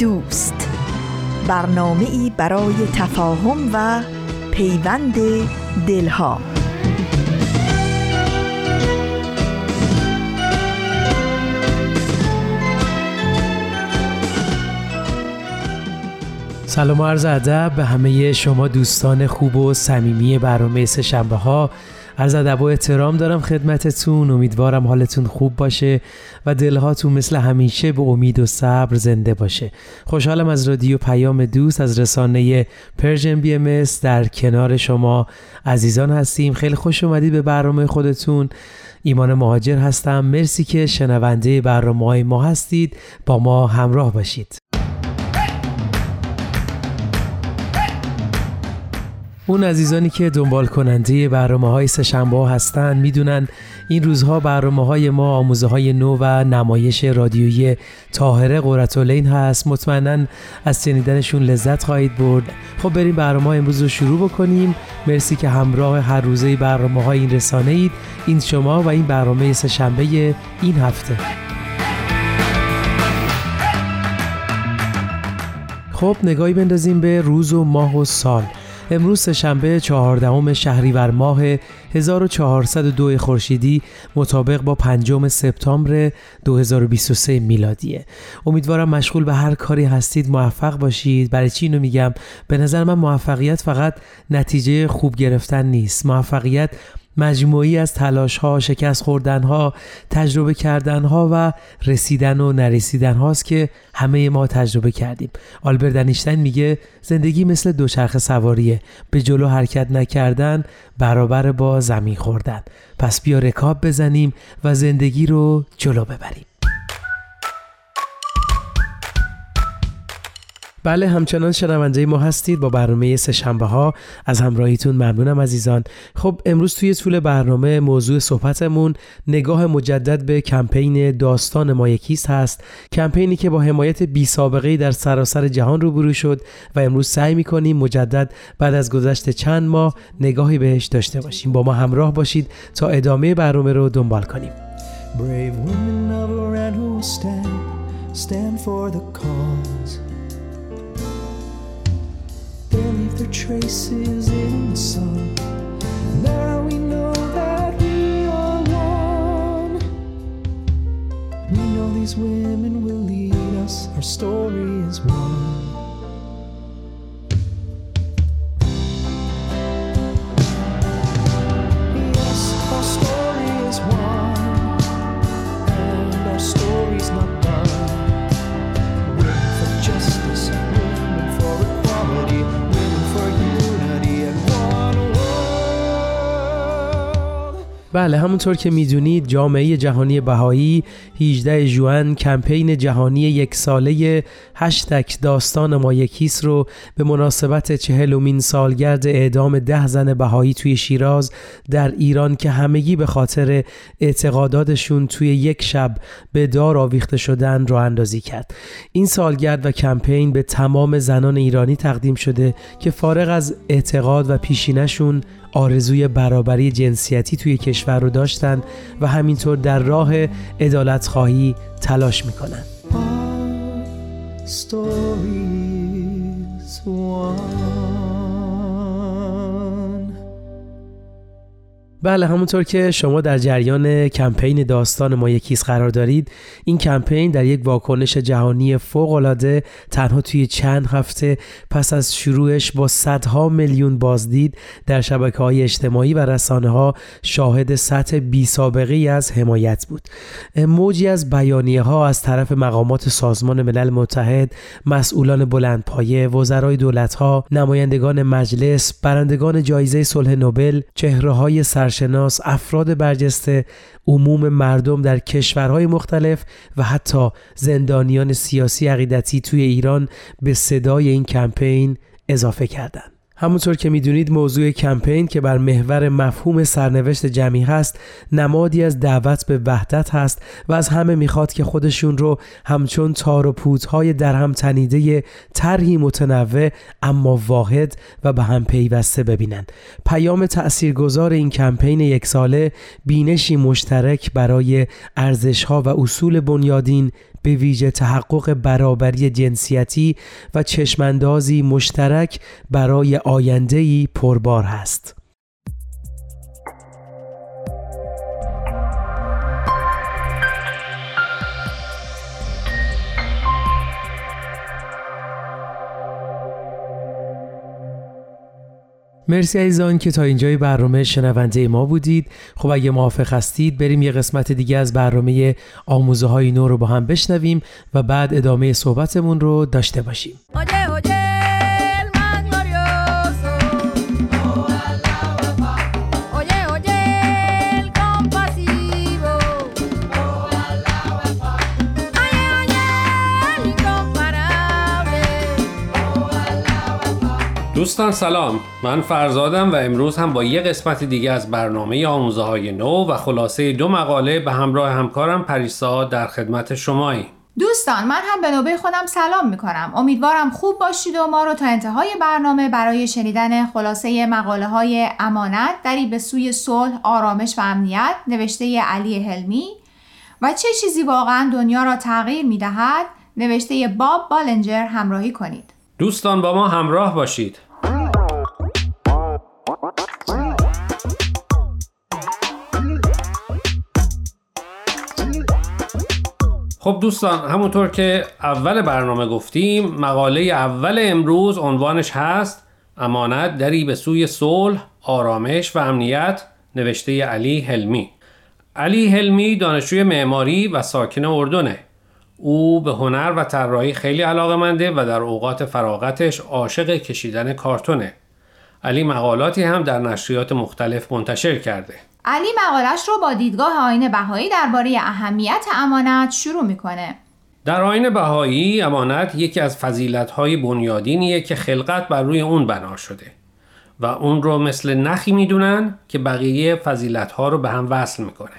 دوست. برنامه ای برای تفاهم و پیوند دلها. سلام و عرض ادب به همه شما دوستان خوب و صمیمی برنامه سه شنبه ها عرض ادب و احترام دارم خدمتتون. امیدوارم حالتون خوب باشه و دلهاتون مثل همیشه به امید و صبر زنده باشه. خوشحالم از رادیو پیام دوست از رسانه Persian BMS در کنار شما عزیزان هستیم. خیلی خوش اومدید به برنامه خودتون. ایمان مهاجر هستم. مرسی که شنونده برنامه های ما هستید. با ما همراه باشید. اون عزیزانی که دنبال کننده برنامه های سه‌شنبه ها هستن می‌دونن این روزها برنامه های ما آموزه های نو و نمایش رادیویی تاهره قرتالین هست. مطمئنا از شنیدنشون لذت خواهید برد. خب بریم برنامه ها امروز رو شروع بکنیم. مرسی که همراه هر روزه برنامه های این رسانه اید. این شما و این برنامه سهشنبه این هفته. خب نگاهی بندازیم به روز و ماه و سال. امروز سهشنبه چهاردهم شهریور ماه 1402 خورشیدی مطابق با پنجم سپتامبر 2023 میلادیه. امیدوارم مشغول به هر کاری هستید موفق باشید. برای چی اینو میگم؟ به نظر من موفقیت فقط نتیجه خوب گرفتن نیست. موفقیت مجموعی از تلاش ها، شکست خوردن ها، تجربه کردن ها و رسیدن و نرسیدن هاست که همه ما تجربه کردیم. آلبرت انیشتین میگه زندگی مثل دوچرخه سواریه. به جلو حرکت نکردن برابر با زمین خوردن. پس بیا رکاب بزنیم و زندگی رو جلو ببریم. بله همچنان شنونده ما هستید با برنامه سهشنبه ها از همراهیتون ممنونم عزیزان. خب امروز توی طول برنامه موضوع صحبتمون نگاه مجدد به کمپین داستان ما یکیست هست. کمپینی که با حمایت بی سابقه در سراسر جهان روبرو شد و امروز سعی می‌کنیم مجدد بعد از گذشت چند ماه نگاهی بهش داشته باشیم. با ما همراه باشید تا ادامه برنامه رو دنبال کنیم. They leave their traces in sun. Now we know that we are one. We know these women will lead us, our story is one The east story is one And our stories one. بله همونطور که می‌دونید جامعه جهانی بهایی 18 جوان کمپین جهانی یک ساله هشتک داستان ما یکیس رو به مناسبت چهلمین سالگرد اعدام ده زن بهایی توی شیراز در ایران که همگی به خاطر اعتقاداتشون توی یک شب به دار آویخته شدن را اندازی کرد. این سالگرد و کمپین به تمام زنان ایرانی تقدیم شده که فارغ از اعتقاد و پیشینشون آرزوی برابری جنسیتی توی کشور رو داشتن و همینطور در راه ادالت خواهی تلاش می‌کنن. بله همونطور که شما در جریان کمپین داستان ما یکیز قرار دارید این کمپین در یک واکنش جهانی فوقالعاده تنها توی چند هفته پس از شروعش با صدها میلیون بازدید در شبکه های اجتماعی و رسانه ها شاهد سطح بی سابقه از حمایت بود. موجی از بیانیه ها از طرف مقامات سازمان ملل متحد مسئولان بلندپایه وزرای دولت ها نمایندگان مجلس برندگان جایزه صلح نوبل چهره های سر کشورشناس، افراد برجسته، عموم مردم در کشورهای مختلف و حتی زندانیان سیاسی عقیدتی توی ایران به صدای این کمپین اضافه کردند. همونطور که می‌دونید موضوع کمپین که بر محور مفهوم سرنوشت جمعی هست نمادی از دعوت به وحدت هست و از همه می‌خواد که خودشون رو همچون تار و پودهای در هم تنیده طرحی متنوع اما واحد و به هم پیوسته ببینن. پیام تاثیرگذار این کمپین یک ساله بینشی مشترک برای ارزشها و اصول بنیادین به ویژه تحقق برابری جنسیتی و چشماندازی مشترک برای آیندهی پربار هست. مرسی عزیزان که تا اینجای برنامه شنونده ما بودید. خب اگه موافق هستید بریم یه قسمت دیگه از برنامه آموزه های نو رو با هم بشنویم و بعد ادامه صحبتمون رو داشته باشیم. دوستان سلام. من فرزادم و امروز هم با یه قسمت دیگه از برنامه آموزه های نو و خلاصه دو مقاله به همراه همکارم پریسا در خدمت شمایی دوستان من هم به نوبه خودم سلام می‌کنم. امیدوارم خوب باشید و ما رو تا انتهای برنامه برای شنیدن خلاصه مقاله های امانت دری به سوی صلح آرامش و امنیت نوشته علی هلمی و چه چیزی واقعا دنیا را تغییر می‌دهد نوشته باب بالنجر همراهی کنید. دوستان با ما همراه باشید. خب دوستان همونطور که اول برنامه گفتیم مقاله اول امروز عنوانش هست امانت دری به سوی صلح، آرامش و امنیت نوشته علی هلمی علی هلمی دانشجوی معماری و ساکن اردنه. او به هنر و طراحی خیلی علاقه منده و در اوقات فراغتش عاشق کشیدن کارتونه. علی مقالاتی هم در نشریات مختلف منتشر کرده. علی مقالش رو با دیدگاه آین بهایی درباره اهمیت امانت شروع می‌کنه. در آین بهایی امانت یکی از فضیلت‌های بنیادینیه که خلقت بر روی اون بنا شده و اون رو مثل نخی می‌دونن که بقیه فضیلت‌ها رو به هم وصل می‌کنه.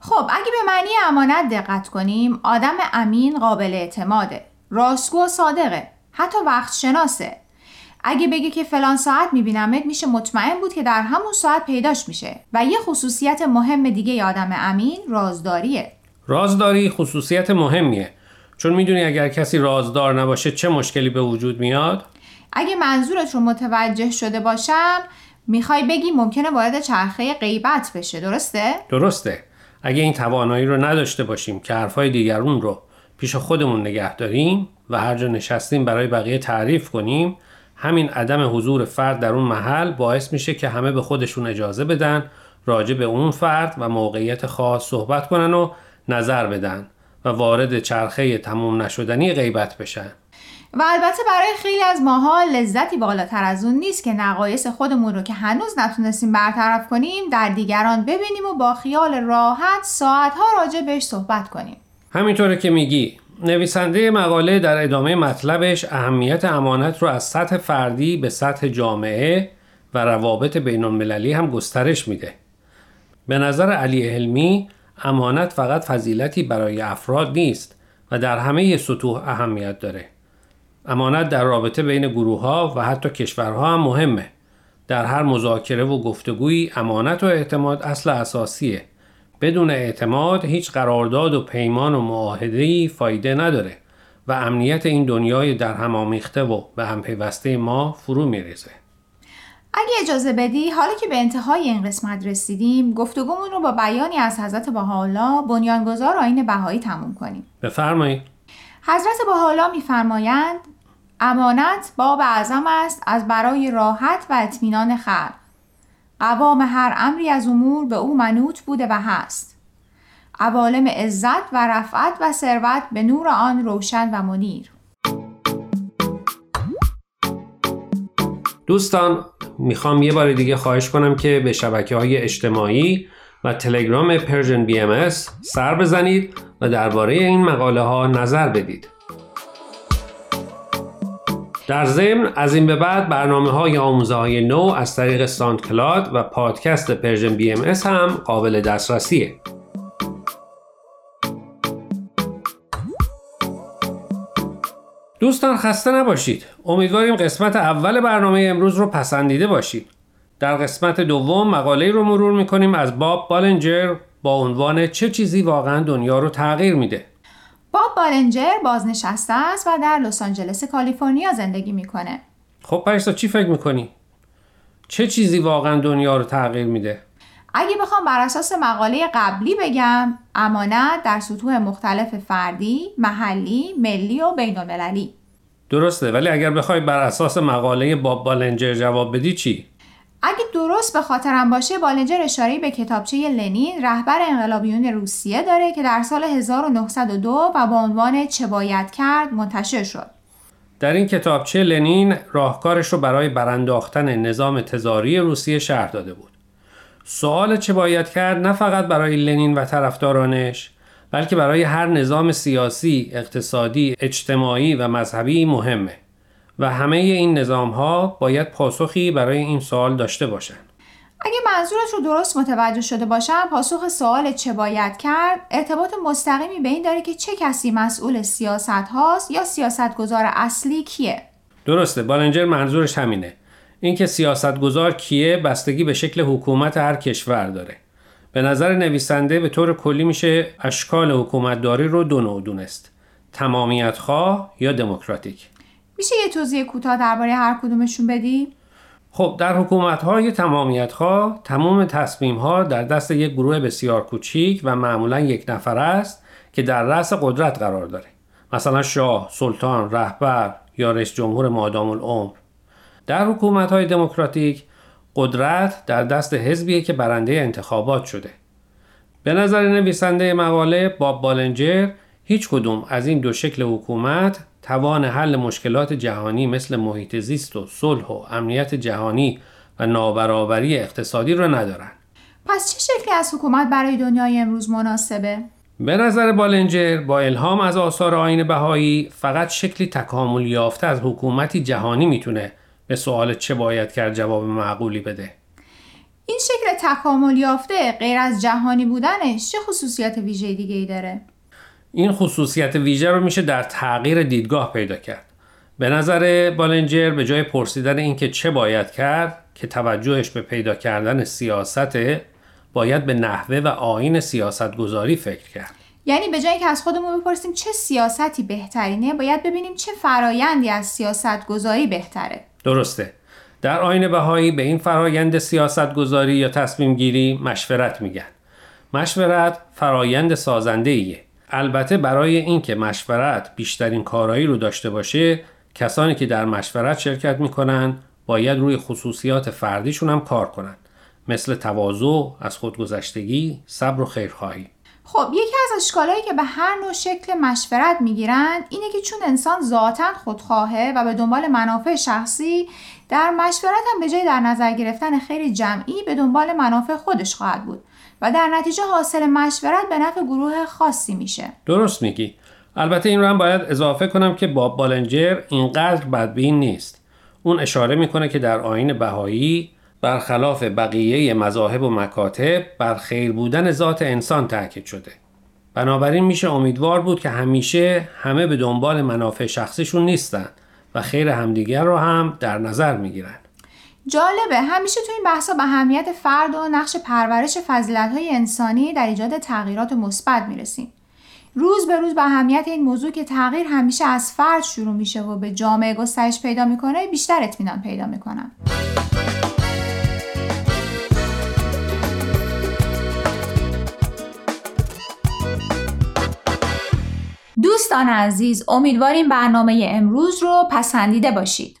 خب اگه به معنی امانت دقت کنیم آدم امین قابل اعتماده راستگو و صادقه حتی وقت شناسه اگه بگه که فلان ساعت میبینمت میشه مطمئن بود که در همون ساعت پیداش میشه. و یه خصوصیت مهم دیگه آدم امین رازداریه. رازداری خصوصیت مهمیه. چون می‌دونی اگر کسی رازدار نباشه چه مشکلی به وجود میاد؟ اگه منظورت رو متوجه شده باشم می‌خوای بگی ممکنه وارد چرخه غیبت بشه. درسته؟ درسته. اگه این توانایی رو نداشته باشیم که حرفای دیگرون رو پیش خودمون نگه داریم و هر جا نشستیم برای بقیه تعریف کنیم همین عدم حضور فرد در اون محل باعث میشه که همه به خودشون اجازه بدن راجع به اون فرد و موقعیت خاص صحبت کنن و نظر بدن و وارد چرخه تموم نشدنی غیبت بشن. و البته برای خیلی از ماها لذتی بالاتر از اون نیست که نقایص خودمون رو که هنوز نتونستیم برطرف کنیم در دیگران ببینیم و با خیال راحت ساعتها راجع بهش صحبت کنیم. همینطوره که میگی نویسنده مقاله در ادامه مطلبش اهمیت امانت رو از سطح فردی به سطح جامعه و روابط بین المللی هم گسترش میده. به نظر علی علمی امانت فقط فضیلتی برای افراد نیست و در همه سطوح اهمیت داره. امانت در رابطه بین گروه ها و حتی کشورها هم مهمه. در هر مذاکره و گفتگویی امانت و اعتماد اصل اساسیه بدون اعتماد هیچ قرارداد و پیمان و معاهده‌ای فایده نداره و امنیت این دنیای در هم آمیخته و به هم پیوسته ما فرو میریزه. اگه اجازه بدی حالا که به انتهای این قسمت رسیدیم گفتگومون رو با بیانی از حضرت بهاءالله بنیانگذار آین بهایی تموم کنیم. بفرمایید. حضرت بهاءالله میفرمایند امانت باب اعظم است از برای راحت و اطمینان خلق. قوام هر امری از امور به او منوط بوده و هست عوالم عزت و رفعت و ثروت به نور آن روشن و منیر دوستان می‌خوام یه بار دیگه خواهش کنم که به شبکه های اجتماعی و تلگرام Persian BMS سر بزنید و درباره این مقاله ها نظر بدید. در ضمن از این به بعد برنامه های آموزه های نو از طریق SoundCloud و پادکست Persian BMS هم قابل دسترسیه. دوستان خسته نباشید. امیدواریم قسمت اول برنامه امروز رو پسندیده باشید. در قسمت دوم مقاله رو مرور می‌کنیم از باب بالنجر با عنوان چه چیزی واقعا دنیا رو تغییر میده. باب بالنجر بازنشسته است و در لس آنجلس کالیفرنیا زندگی می‌کنه. خب پریسا چی فکر می‌کنی؟ چه چیزی واقعا دنیا رو تغییر میده؟ اگه بخوام بر اساس مقاله قبلی بگم امانت در سطوح مختلف فردی، محلی، ملی و بین المللی درسته ولی اگر بخوای بر اساس مقاله باب بالنجر جواب بدی چی؟ اگه درست به خاطرم باشه بالنجر اشاره به کتابچه لنین رهبر انقلابیون روسیه داره که در سال 1902 و با عنوان چه باید کرد منتشر شد. در این کتابچه لنین راهکارش رو برای برانداختن نظام تزاری روسیه شرح داده بود. سوال چه باید کرد نه فقط برای لنین و طرفدارانش بلکه برای هر نظام سیاسی، اقتصادی، اجتماعی و مذهبی مهمه و همه این نظام ها باید پاسخی برای این سوال داشته باشند. اگه منظورش رو درست متوجه شده باشم پاسخ سوال چه باید کرد؟ ارتباط مستقیمی به این داره که چه کسی مسئول سیاست هاست یا سیاستگزار اصلی کیه؟ درسته بالنجر منظورش همینه. اینکه سیاستگزار کیه بستگی به شکل حکومت هر کشور داره. به نظر نویسنده به طور کلی میشه اشکال حکومتداری رو دو نوع دونست. تمامیت خواه یا دموکراتیک. میشه یه توضیح کوتاه درباره هر کدومشون بدی خب در حکومت های تمامیت خواه تمام تصمیم ها در دست یک گروه بسیار کوچیک و معمولا یک نفر است که در رأس قدرت قرار داره. مثلا شاه، سلطان، رهبر یا رئیس جمهور مادام العمر. در حکومت های دموکراتیک قدرت در دست حزبیه که برنده انتخابات شده. به نظر نویسنده مقاله باب بالنجر هیچ کدوم از این دو شکل حکومت توان حل مشکلات جهانی مثل محیط زیست و صلح و امنیت جهانی و نابرابری اقتصادی را ندارند. پس چه شکلی از حکومت برای دنیای امروز مناسبه؟ به نظر بالنجر با الهام از آثار آین بهایی فقط شکلی تکامل یافته از حکومتی جهانی می‌تونه به سوال چه باید کرد جواب معقولی بده این شکل تکامل یافته غیر از جهانی بودنش چه خصوصیت ویژه دیگه ای داره؟ این خصوصیت ویژه رو میشه در تغییر دیدگاه پیدا کرد. به نظر بالنجر به جای پرسیدن اینکه چه باید کرد که توجهش به پیدا کردن سیاست باید به نحوه و آین سیاست گذاری فکر کرد. یعنی به جایی که از خودمون بپرسیم چه سیاستی بهترینه باید ببینیم چه فرایندی از سیاست گذاری بهتره. درسته. در آین بهایی به این فرایند سیاست گذاری یا تصمیم گیری مشورت میگن. مشورت فرایند سازنده ایه البته برای اینکه مشورت بیشترین کارایی رو داشته باشه کسانی که در مشورت شرکت می‌کنن باید روی خصوصیات فردیشون هم کار کنن. مثل تواضع، از خودگذشتگی، صبر و خیرخواهی. خب یکی از اشکالایی که به هر نوع شکل مشورت می‌گیرن اینه که چون انسان ذاتا خودخواهه و به دنبال منافع شخصی در مشورت هم به جای در نظر گرفتن خیلی جمعی به دنبال منافع خودش خواهد بود. و در نتیجه حاصل مشورت به نفع گروه خاصی میشه. درست میگی. البته این رو هم باید اضافه کنم که باب بالنجر اینقدر بدبین نیست. اون اشاره می‌کنه که در آین بهایی برخلاف بقیه مذاهب و مکاتب بر خیر بودن ذات انسان تاکید شده. بنابراین میشه امیدوار بود که همیشه همه به دنبال منافع شخصیشون نیستن و خیر همدیگر رو هم در نظر می‌گیرن. جالبه. همیشه تو این بحثا به اهمیت فرد و نقش پرورش فضیلت های انسانی در ایجاد تغییرات مثبت می‌رسیم. روز به روز به اهمیت این موضوع که تغییر همیشه از فرد شروع میشه و به جامعه گسترش پیدا می‌کنه بیشتر اطمینان پیدا می‌کنن دوستان عزیز امیدواریم برنامه امروز رو پسندیده باشید.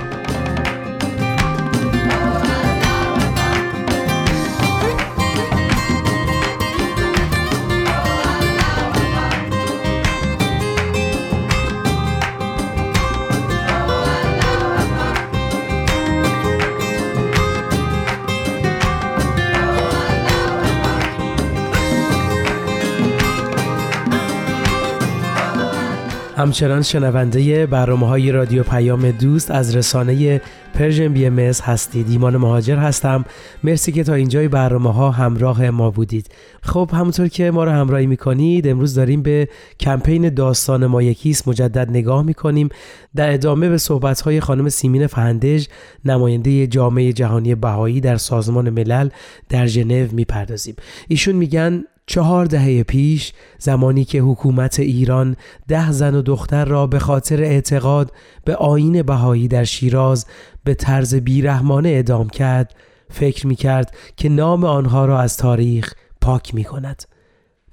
همچنان شنونده برنامه های رادیو پیام دوست از رسانه Persian BMS هستید. ایمان مهاجر هستم. مرسی که تا اینجای برنامه ها همراه ما بودید. خب همونطور که ما رو همراهی می‌کنید امروز داریم به کمپین داستان ما یکیست. مجدد نگاه می‌کنیم. در ادامه به صحبت های خانم سیمین فهندج نماینده جامعه جهانی بهایی در سازمان ملل در ژنو می‌پردازیم. ایشون میگن چهار دهه پیش زمانی که حکومت ایران ده زن و دختر را به خاطر اعتقاد به آین بهایی در شیراز به طرز بیرحمانه ادام کرد فکر می کرد که نام آنها را از تاریخ پاک می کند.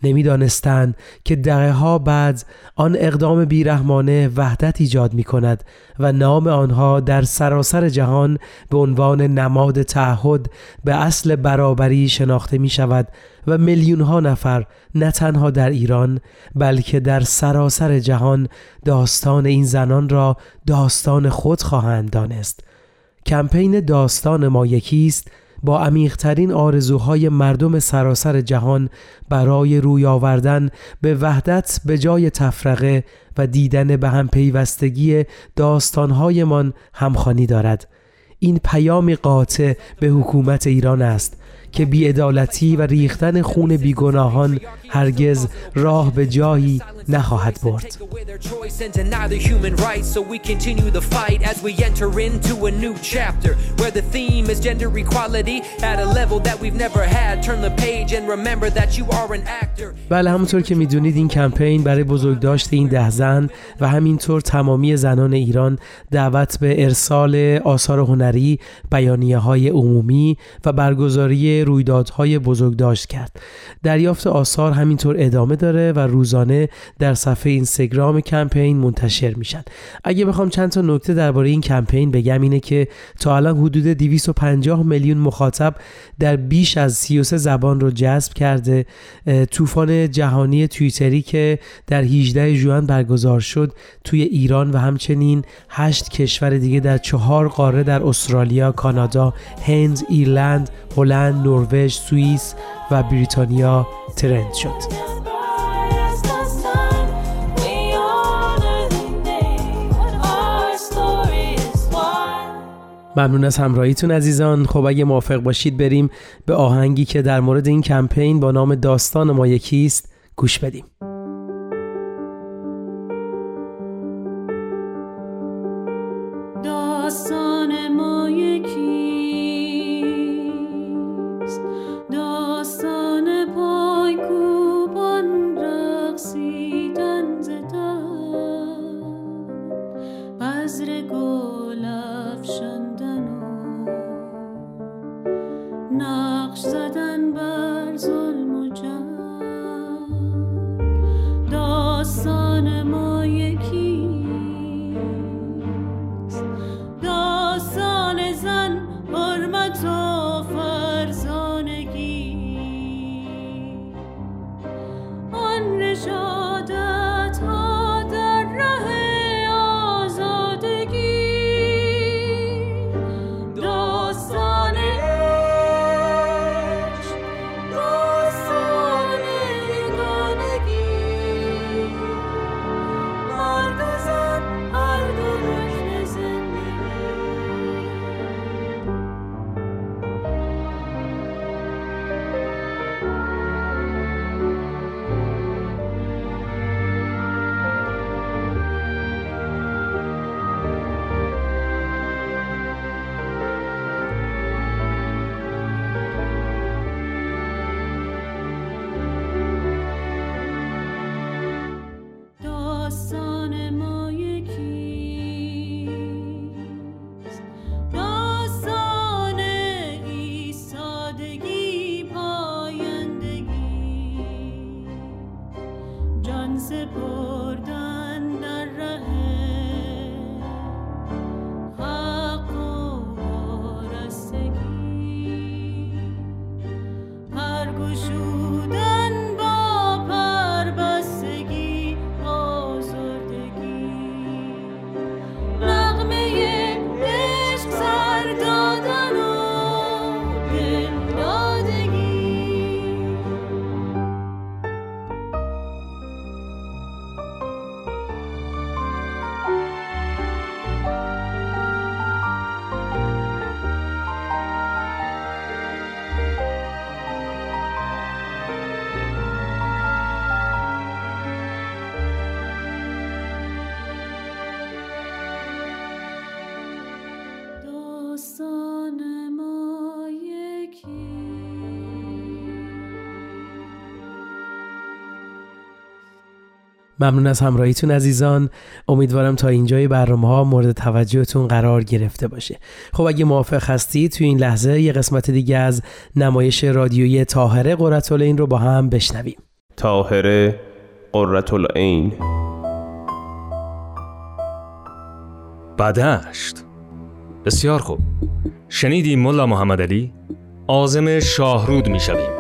نمی‌دانستند که دقیقه ها بعد آن اقدام بیرحمانه وحدت ایجاد می کند و نام آنها در سراسر جهان به عنوان نماد تعهد به اصل برابری شناخته می شود و میلیون ها نفر نه تنها در ایران بلکه در سراسر جهان داستان این زنان را داستان خود خواهند دانست. کمپین داستان ما یکیست با عمیقترین آرزوهای مردم سراسر جهان برای روی آوردن به وحدت به جای تفرقه و دیدن به هم پیوستگی داستانهایمان همخانی دارد. این پیام قاطع به حکومت ایران است. که بیعدالتی و ریختن خون بیگناهان هرگز راه به جایی نخواهد برد. بله همونطور که می‌دونید این کمپین برای بزرگداشت این ده زن و همینطور تمامی زنان ایران دعوت به ارسال آثار هنری بیانیه های عمومی و برگزاری رویدادهای بزرگداشت کرد. دریافت آثار همینطور ادامه داره و روزانه در صفحه اینستاگرام کمپین منتشر میشن. اگه بخوام چند تا نکته درباره این کمپین بگم اینه که تا الان حدود 250 میلیون مخاطب در بیش از 33 زبان رو جذب کرده. طوفان جهانی توییتری که در 18 ژوئن برگزار شد توی ایران و همچنین 8 کشور دیگه در چهار قاره در استرالیا، کانادا، هند، ایرلند، هلند، نروژ، سوئیس و بریتانیا ترند شد. ممنون از همراهیتون عزیزان خب اگه موافق باشید بریم به آهنگی که در مورد این کمپین با نام داستان ما یکیست گوش بدیم رشادت ممنون از همراهیتون عزیزان. امیدوارم تا اینجای برنامه ها مورد توجهتون قرار گرفته باشه. خب اگه موافق هستی تو این لحظه یه قسمت دیگه از نمایش رادیویی تاهره این رو با هم بشنویم. تاهره این بدشت بسیار خوب. شنیدی ملا محمد علی؟ آزم شاهرود می شویم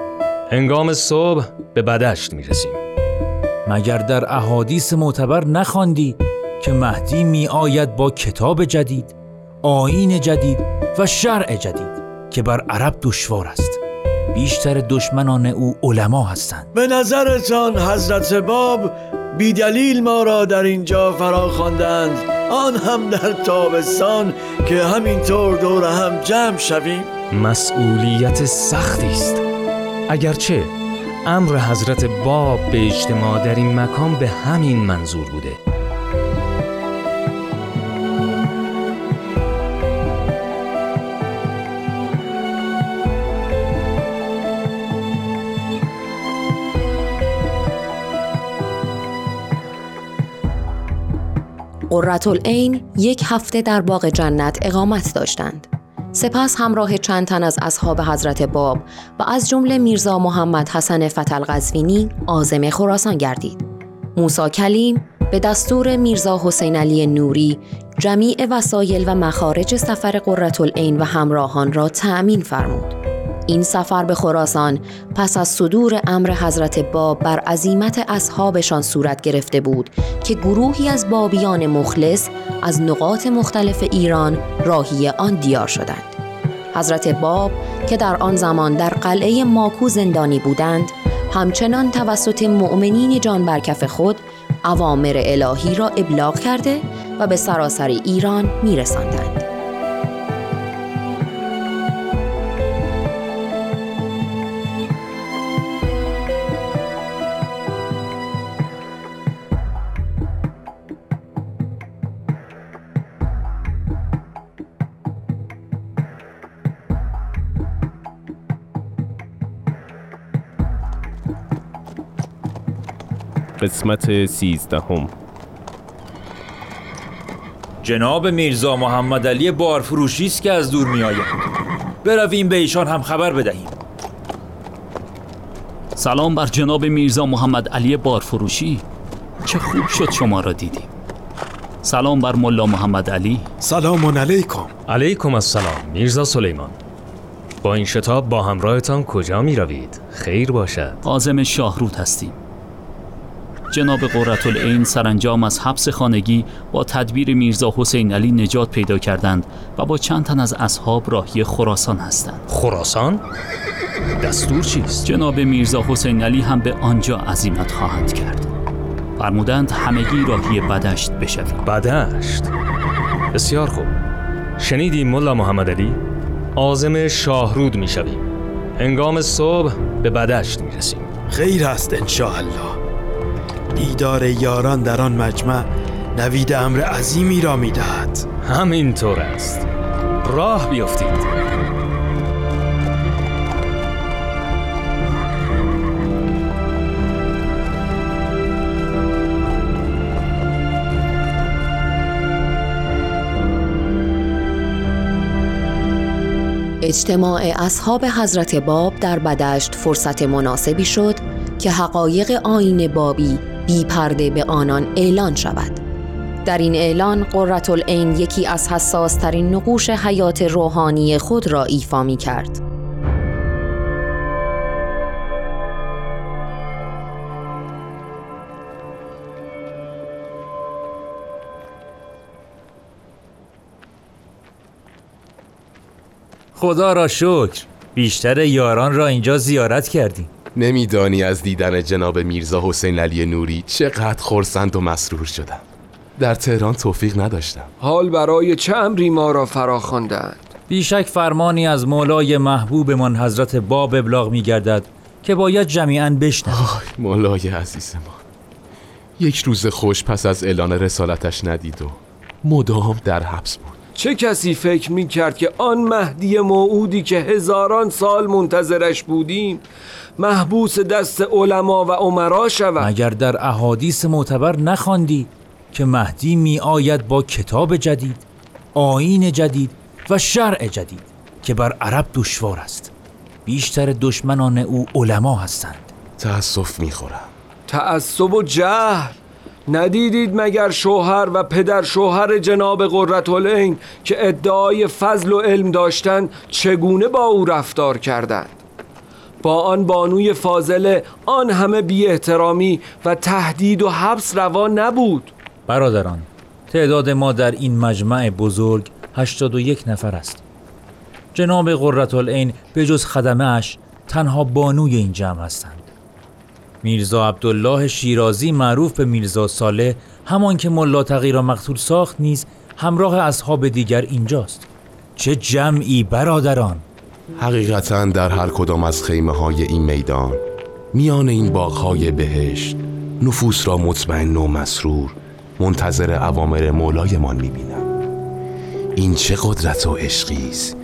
هنگام صبح به بدشت می رسیم مگر در احادیث معتبر نخواندی که مهدی می آید با کتاب جدید آین جدید و شرع جدید که بر عرب دشوار است؟ بیشتر دشمنان او علما هستند. به نظرتان حضرت باب بیدلیل ما را در اینجا فرا خواندند. آن هم در تابستان که همینطور دور هم جمع شویم. مسئولیت سختی است. اگرچه امر حضرت باب به اجتماع در این مکان به همین منظور بوده قررت یک هفته در باغ جنت اقامت داشتند. سپس همراه چند تن از اصحاب حضرت باب و از جمله میرزا محمد حسن فتل غزوینی آزم خراسان گردید. موسا کلیم به دستور میرزا حسین علی نوری جمیع وسایل و مخارج سفر قررت و همراهان را تأمین فرمود. این سفر به خراسان پس از صدور امر حضرت باب بر عظیمت اصحابشان صورت گرفته بود که گروهی از بابیان مخلص از نقاط مختلف ایران راهی آن دیار شدند. حضرت باب که در آن زمان در قلعه ماکو زندانی بودند، همچنان توسط مؤمنین جان برکف خود اوامر الهی را ابلاغ کرده و به سراسر ایران میرساندند. قسمت سیزدهم. جناب میرزا محمد علی بارفروشی است که از دور می آید. برویم به ایشان هم خبر بدهیم. سلام بر جناب میرزا محمد علی بارفروشی. چه خوب شد شما را دیدیم. سلام بر ملا محمد علی. سلام علیکم. علیکم السلام میرزا سلیمان. با این شتاب با همراهتان کجا می روید؟ خیر باشد. آزم شاهرود هستیم. جناب قررت سرانجام از حبس خانگی با تدبیر میرزا حسین علی نجات پیدا کردند و با چند تن از اصحاب راهی خراسان هستند خراسان؟ دستور چیست؟ جناب میرزا حسین علی هم به آنجا عزیمت خواهند کرد فرمودند همگی راهی بدشت بشویم بدشت؟ بسیار خوب شنیدی ملا محمد علی؟ آزم شاهرود می‌شویم هنگام صبح به بدشت می‌رسیم خیر است انشاءالله دیدار یاران در آن مجمع نوید امر عظیمی را می‌دهد. همینطور است. راه بیفتید. اجتماع اصحاب حضرت باب در بدشت فرصت مناسبی شد که حقایق آین بابی بی پرده به آنان اعلان شود. در این اعلان قررت العین یکی از حساس ترین نقوش حیات روحانی خود را ایفا می کرد. خدا را شکر بیشتر یاران را اینجا زیارت کردیم نمیدانی از دیدن جناب میرزا حسین علی نوری چقدر خورسند و مسرور شدم. در تهران توفیق نداشتم. حال برای چه امری ما را فرا خواندند بیشک فرمانی از مولای محبوبمان حضرت باب ابلاغ می گردد که باید جمیعا بشنویم. مولای عزیز ما. یک روز خوش پس از اعلان رسالتش ندید و مدام در حبس بود. چه کسی فکر می کرد که آن مهدی موعودی که هزاران سال منتظرش بودیم محبوس دست علما و عمرا شود. مگر در احادیث معتبر نخواندی که مهدی می آید با کتاب جدید آین جدید و شرع جدید که بر عرب دشوار است؟ بیشتر دشمنان او علما هستند. تأسف می خورم. تعصب و جهل. ندیدید مگر شوهر و پدر شوهر جناب قررت که ادعای فضل و علم داشتند چگونه با او رفتار کردند؟ با آن بانوی فاضله آن همه بی احترامی و تهدید و حبس روا نبود. برادران تعداد ما در این مجمع بزرگ 81 نفر است. جناب قررت العین به جز خدمه تنها بانوی این جمع هستند. میرزا عبدالله شیرازی معروف به میرزا صالح همان که ملا تغییر را مقتول ساخت نیز همراه اصحاب دیگر اینجاست. چه جمعی برادران! حقیقتا در هر کدام از خیمه های این میدان میان این باغهای بهشت نفوس را مطمئن و مسرور منتظر اوامر مولایمان می‌بینم. این چه قدرت و عشقی است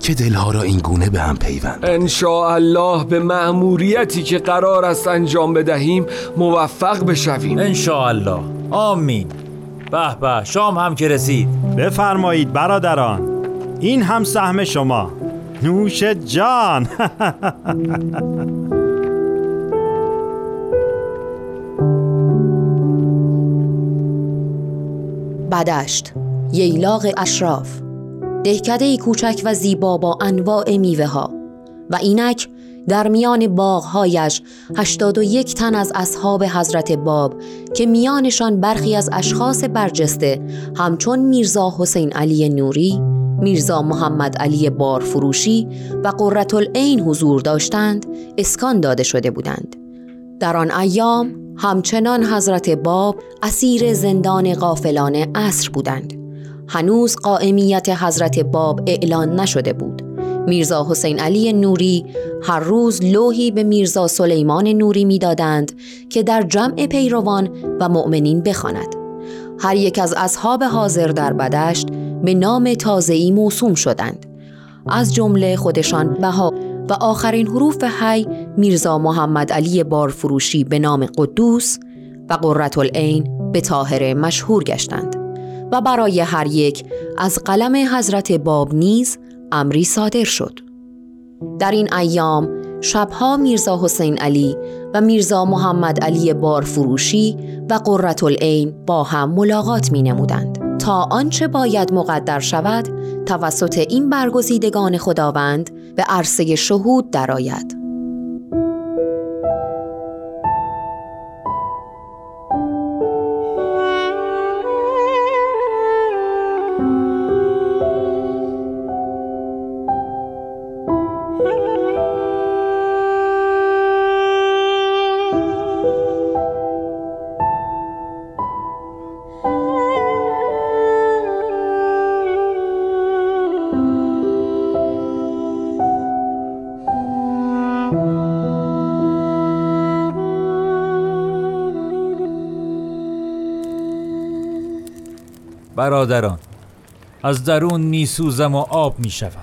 که دلها را این گونه به هم پیوند. ان الله به مأموریتی که قرار است انجام بدهیم موفق بشویم. ان الله آمین. به به شام هم که رسید. بفرمایید برادران. این هم سهم شما. نوش جان. بدشت ییلاق اشراف. دهکده کوچک و زیبا با انواع میوه ها و اینک در میان باغهایش 81 تن از اصحاب حضرت باب که میانشان برخی از اشخاص برجسته همچون میرزا حسین علی نوری، میرزا محمد علی بارفروشی و قررت العین حضور داشتند اسکان داده شده بودند. در آن ایام همچنان حضرت باب اسیر زندان قافلان عصر بودند. هنوز قائمیت حضرت باب اعلان نشده بود. میرزا حسین علی نوری هر روز لوحی به میرزا سلیمان نوری می‌دادند که در جمع پیروان و مؤمنین بخواند. هر یک از اصحاب حاضر در بدشت به نام تازه‌ای موسوم شدند. از جمله خودشان بها و آخرین حروف حی میرزا محمد علی بارفروشی به نام قدوس و قررت العین به طاهره مشهور گشتند و برای هر یک از قلم حضرت باب نیز امری صادر شد در این ایام شبها میرزا حسین علی و میرزا محمد علی بارفروشی و قررت العین با هم ملاقات می نمودند تا آنچه باید مقدر شود توسط این برگزیدگان خداوند به عرصه شهود درآید. برادران از درون میسوزم و آب می‌شوم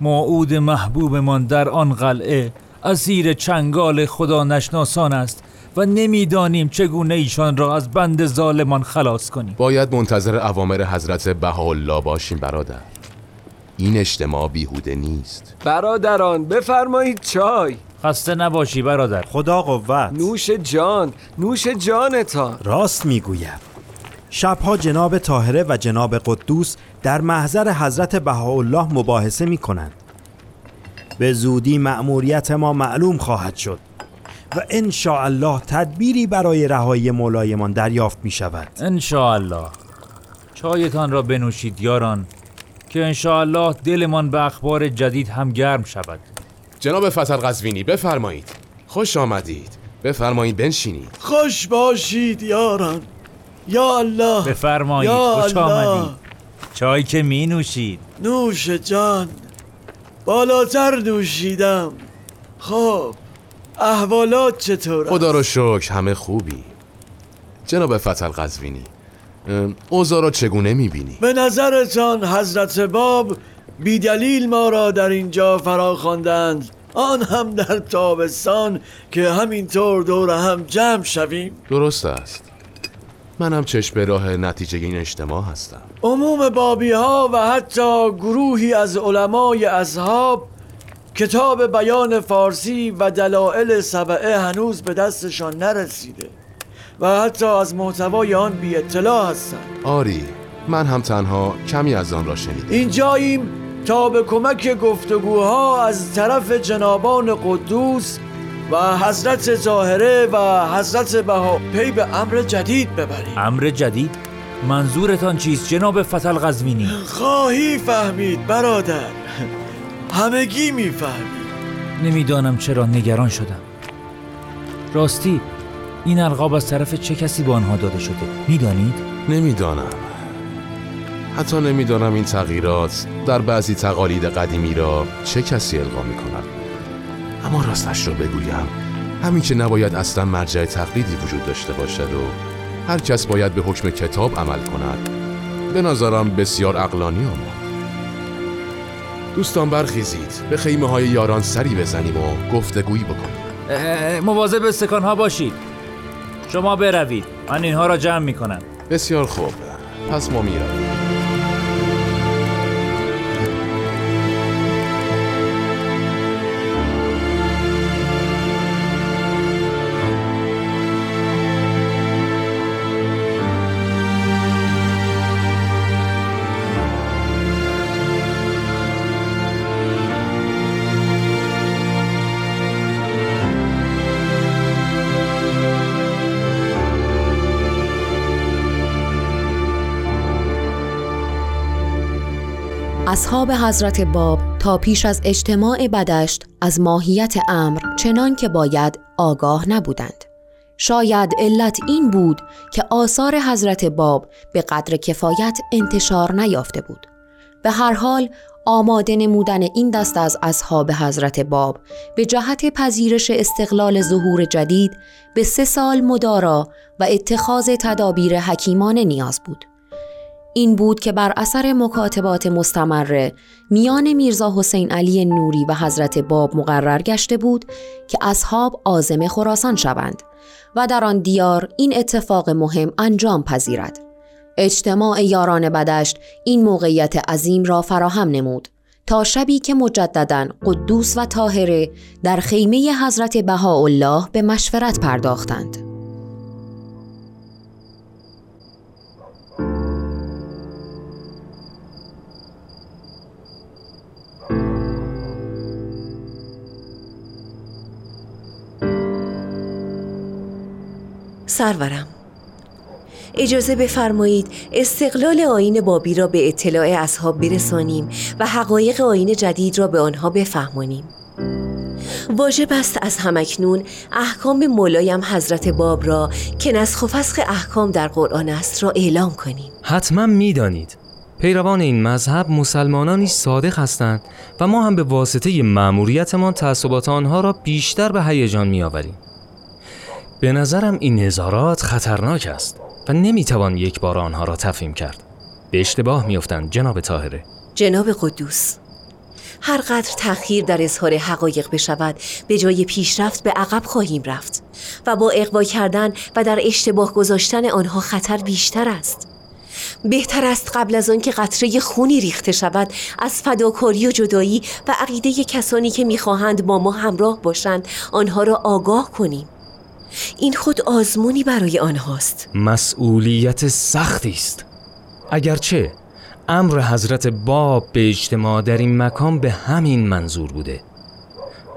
موعود محبوبمان در آن قلعه اسیر چنگال خدا نشناسان است و نمی‌دانیم چگونه ایشان را از بند ظالمان خلاص کنیم. باید منتظر اوامر حضرت بهاءالله باشیم برادر. این اجتماع بیهوده نیست. برادران بفرمایید چای. خسته نباشی برادر. خدا قوت. نوش جان نوش جانتان. راست می‌گوید شبها جناب طاهره و جناب قدوس در محضر حضرت بهاءالله مباحثه می کنند به زودی مأموریت ما معلوم خواهد شد و ان الله تدبیری برای رهایی مولایمان دریافت می شود ان الله چایتان را بنوشید یاران که ان الله دلمان به اخبار جدید هم گرم شود. جناب فتل قزوینی بفرمایید. خوش آمدید. بفرمایید بنشینید. خوش باشید یاران. یا الله بفرمایید یا خوش الله. آمدید چای که می نوشید؟ نوش جان بالاتر نوشیدم. خب احوالات چطور خدا رو شکر همه خوبی. جناب فتل قزوینی اوضاع را چگونه می‌بینی؟ به نظرتان حضرت باب بیدلیل ما را در اینجا فرا خواندند آن هم در تابستان که همینطور دور هم جمع شویم. درست است. منم چشم به راه نتیجه این اجتماع هستم. عموم بابی ها و حتی گروهی از علمای اصحاب کتاب بیان فارسی و دلائل سبعه هنوز به دستشان نرسیده و حتی از محتوای آن بی اطلاع هستند. آری من هم تنها کمی از آن را شنیدم. اینجاییم تا به کمک گفتگوها از طرف جنابان قدوس و حضرت ظاهره و حضرت بها پی به امر جدید ببریم. امر جدید؟ منظورتان چیست جناب فتل قزوینی خواهی فهمید برادر. همگی می‌فهمید. نمی‌دانم چرا نگران شدم. راستی این القاب از طرف چه کسی به آنها داده شده؟ می‌دانید؟ نمی‌دانم. حتی نمی‌دانم این تغییرات در بعضی تقالید قدیمی را چه کسی القا می کند اما راستش را بگویم. همین که نباید اصلا مرجع تقلیدی وجود داشته باشد و هر کس باید به حکم کتاب عمل کند. به نظرم بسیار اقلانی آمد. دوستان برخیزید. به خیمه های یاران سری بزنیم و گفتگویی بکنیم. مواظب استکانها باشید. شما بروید. من اینها را جمع می کنم بسیار خوب. پس ما می‌رویم. اصحاب حضرت باب تا پیش از اجتماع بدشت از ماهیت امر چنان که باید آگاه نبودند. شاید علت این بود که آثار حضرت باب به قدر کفایت انتشار نیافته بود. به هر حال آماده نمودن این دست از اصحاب حضرت باب به جهت پذیرش استقلال ظهور جدید به سه سال مدارا و اتخاذ تدابیر حکیمانه نیاز بود. این بود که بر اثر مکاتبات مستمره میان میرزا حسین علی نوری و حضرت باب مقرر گشته بود که اصحاب آزم خراسان شوند و در آن دیار این اتفاق مهم انجام پذیرد. اجتماع یاران بدشت این موقعیت عظیم را فراهم نمود تا شبی که مجددا قدوس و طاهره در خیمه حضرت بهاءالله به مشورت پرداختند. سرورم. اجازه بفرمایید استقلال آین بابی را به اطلاع اصحاب برسانیم و حقایق آین جدید را به آنها بفهمانیم. واجب است از همکنون احکام مولایم حضرت باب را که نسخ و فسخ احکام در قرآن است را اعلام کنیم. حتما می‌دانید پیروان این مذهب مسلمانانی صادق هستند و ما هم به واسطه مأموریتمان تعصبات آنها را بیشتر به هیجان میآوریم. به نظرم این نظارات خطرناک است و نمی‌توان یک بار آنها را تفهیم کرد. به اشتباه میافتند جناب طاهره. جناب قدوس هر قدر تأخیر در اظهار حقایق بشود به جای پیشرفت به عقب خواهیم رفت و با اقوا کردن و در اشتباه گذاشتن آنها خطر بیشتر است. بهتر است قبل از آن که قطره خونی ریخته شود از فداکاری و جدایی و عقیده کسانی که می‌خواهند با ما همراه باشند آنها را آگاه کنیم. این خود آزمونی برای آنهاست. مسئولیت سختی است. اگرچه امر حضرت باب به اجتماع در این مکان به همین منظور بوده.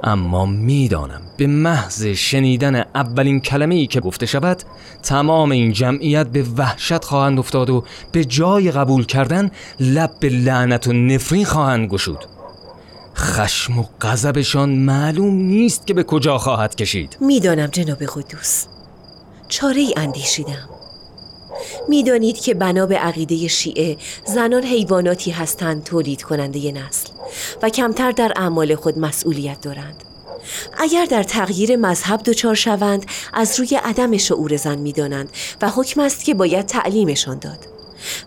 اما می‌دانم به محض شنیدن اولین کلمه ای که گفته شود تمام این جمعیت به وحشت خواهند افتاد و به جای قبول کردن لب به لعنت و نفرین خواهند گشود. خشم و غضبشان معلوم نیست که به کجا خواهد کشید. می‌دانم جناب قدوس. چاره ای اندیشیدم. می‌دانید که بنا به عقیده شیعه زنان حیواناتی هستند تولید کننده نسل و کمتر در اعمال خود مسئولیت دارند. اگر در تغییر مذهب دچار شوند از روی عدم شعور زن می‌دانند و حکم است که باید تعلیمشان داد.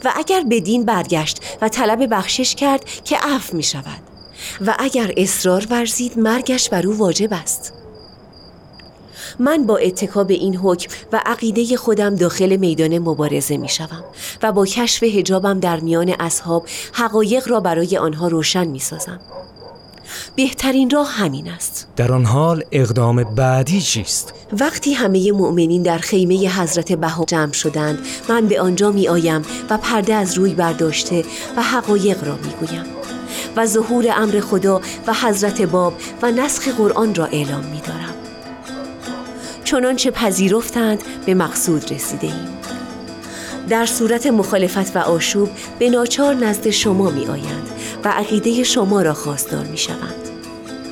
و اگر به دین برگشت و طلب بخشش کرد که عفو می شود و اگر اصرار ورزید مرگش بر او واجب است من با اتکا به این حکم و عقیده خودم داخل میدان مبارزه می شوم و با کشف هجابم در میان اصحاب حقایق را برای آنها روشن می سازم. بهترین راه همین است در آن حال اقدام بعدی چیست؟ وقتی همه مؤمنین در خیمه حضرت بها جمع شدند من به آنجا می آیم و پرده از روی برداشته و حقایق را می گویم و ظهور امر خدا و حضرت باب و نسخ قرآن را اعلام می دارم. چنانچه پذیرفتند به مقصود رسیده ایم در صورت مخالفت و آشوب به ناچار نزد شما می آیند و عقیده شما را خواستار می شوند.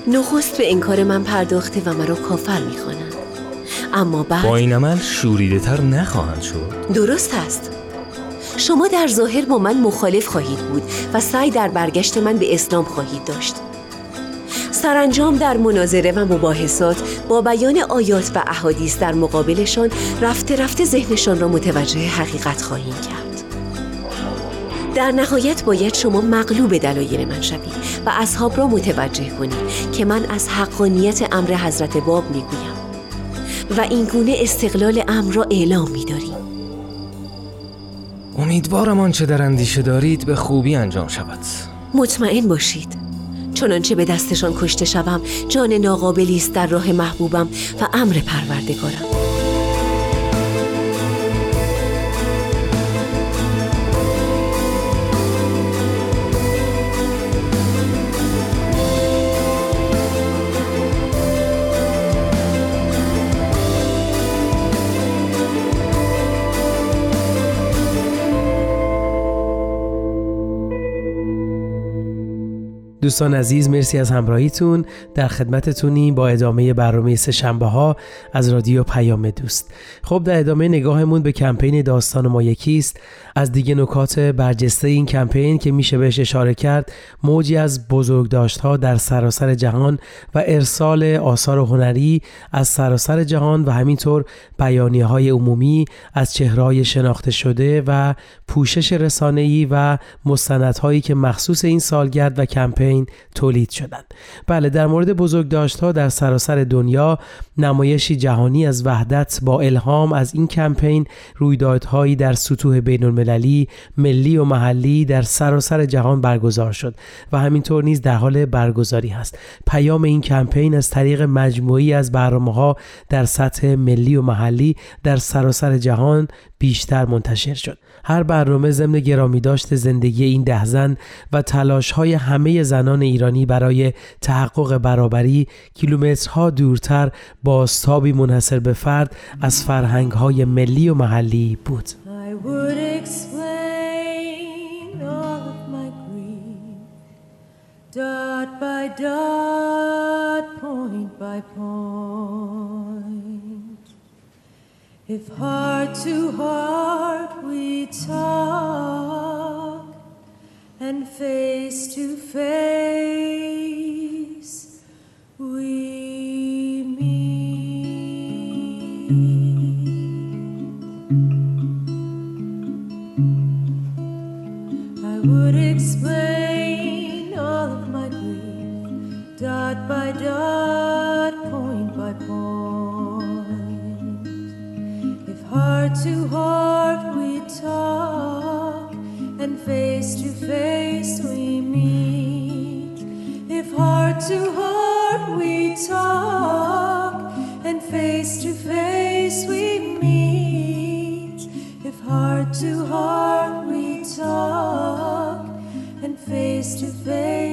نخست به انکار من پرداخته و مرا کافر می خوانند. اما بعد با این عمل شوریده تر نخواهند شد. درست است. شما در ظاهر با من مخالف خواهید بود و سعی در برگشت من به اسلام خواهید داشت. سرانجام در مناظره و مباحثات با بیان آیات و احادیث در مقابلشان رفته رفته ذهنشان را متوجه حقیقت خواهیم کرد. در نهایت باید شما مغلوب دلایل من شوید و اصحاب را متوجه کنید که من از حقانیت امر حضرت باب می‌گویم و این گونه استقلال امر را اعلام میداریم. امیدوارم آنچه در اندیشه دارید به خوبی انجام شود. مطمئن باشید. چنانچه به دستشان کشته شوم جان ناقابلی است در راه محبوبم و امر پروردگارم. دوستان عزیز مرسی از همراهیتون. در خدمتتونیم با ادامه برنامه سه شنبه ها از رادیو پیام دوست. خب در ادامه نگاهمون به کمپین داستان ما یکیست. از دیگه نکات برجسته این کمپین که میشه بهش اشاره کرد موجی از بزرگداشت ها در سراسر جهان و ارسال آثار هنری از سراسر جهان و همینطور بیانیه های عمومی از چهرهای شناخته شده و پوشش رسانه‌ای و مستندهایی که مخصوص این سالگرد و کمپین تولید شدند. بله در مورد بزرگداشت ها در سراسر دنیا نمایشی جهانی از وحدت با الهام از این کمپین رویدادهایی در سطوح بین المللی، ملی و محلی در سراسر جهان برگزار شد و همینطور نیز در حال برگزاری هست. پیام این کمپین از طریق مجموعی از برنامه ها در سطح ملی و محلی در سراسر جهان بیشتر منتشر شد. هر برنامه ضمن گرامی داشت زندگی این ده زن و تلاش های همه زنان ایرانی برای تحقق برابری کیلومترها دورتر بازتابی منحصر به فرد از فرهنگ های ملی و محلی بود. If heart to heart we talk and face to face we meet, I would explain all of my grief dot by dot, Heart to heart we talk, and face to face we meet. If heart to heart we talk, and face to face we meet. If heart to heart we talk, and face to face.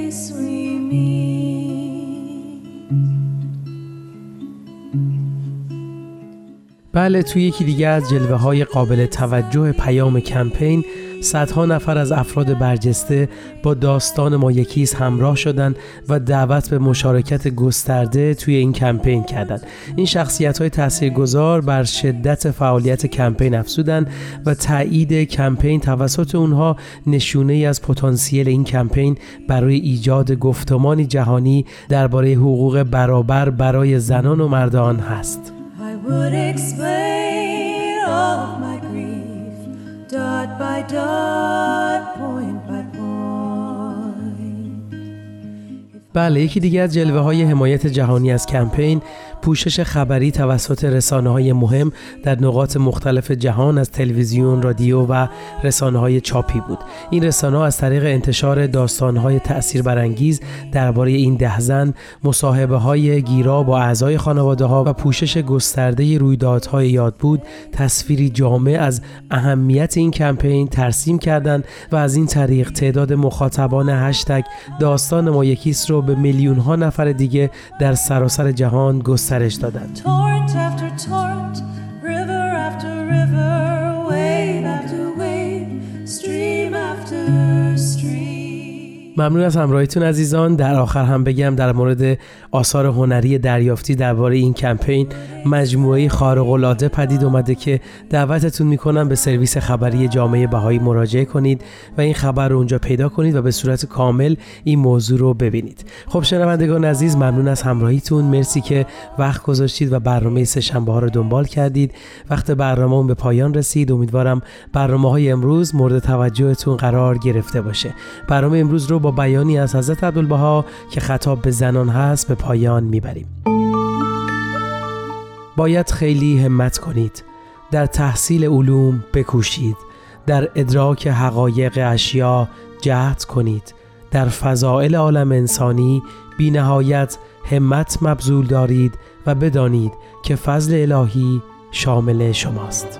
بله توی یکی دیگه از جلوه های قابل توجه پیام کمپین صدها نفر از افراد برجسته با داستان ما یکیست همراه شدند و دعوت به مشارکت گسترده توی این کمپین کردند. این شخصیت های تاثیرگذار بر شدت فعالیت کمپین افزودند و تایید کمپین توسط اونها نشونه ای از پتانسیل این کمپین برای ایجاد گفتمانی جهانی درباره حقوق برابر برای زنان و مردان هست. Would explain all of my grief, dot by dot, بله یکی دیگه از جلوه های حمایت جهانی از کمپین پوشش خبری توسط رسانه های مهم در نقاط مختلف جهان از تلویزیون، رادیو و رسانه های چاپی بود. این رسانه از طریق انتشار داستان های تأثیر برانگیز درباره این ده زن، مصاحبه های گیرا با اعضای خانواده ها و پوشش گسترده رویدادهای یاد بود، تصویری جامع از اهمیت این کمپین ترسیم کردند و از این طریق تعداد مخاطبان هشتگ داستان ما یکیست رو به میلیون ها نفر دیگه در سراسر جهان گسترش دادند. ممنون از همراهیتون عزیزان. در آخر هم بگم در مورد آثار هنری دریافتی درباره این کمپین مجموعه خارق العاده پدید اومده که دعوتتون می‌کنم به سرویس خبری جامعه بهایی مراجعه کنید و این خبر رو اونجا پیدا کنید و به صورت کامل این موضوع رو ببینید. خب شنوندگان عزیز ممنون از همراهیتون. مرسی که وقت گذاشتید و برنامه سه ها رو دنبال کردید. وقت برنامه به پایان رسید. امیدوارم برنامه های امروز مورد توجهتون قرار گرفته باشه. برنامه امروز رو با بیانی از حضرت عبدالبها که خطاب به زنان هست به پایان می‌بریم. باید خیلی همت کنید. در تحصیل علوم بکوشید. در ادراک حقایق اشیا جهد کنید. در فضائل عالم انسانی بی نهایت همت مبذول دارید و بدانید که فضل الهی شامل شماست.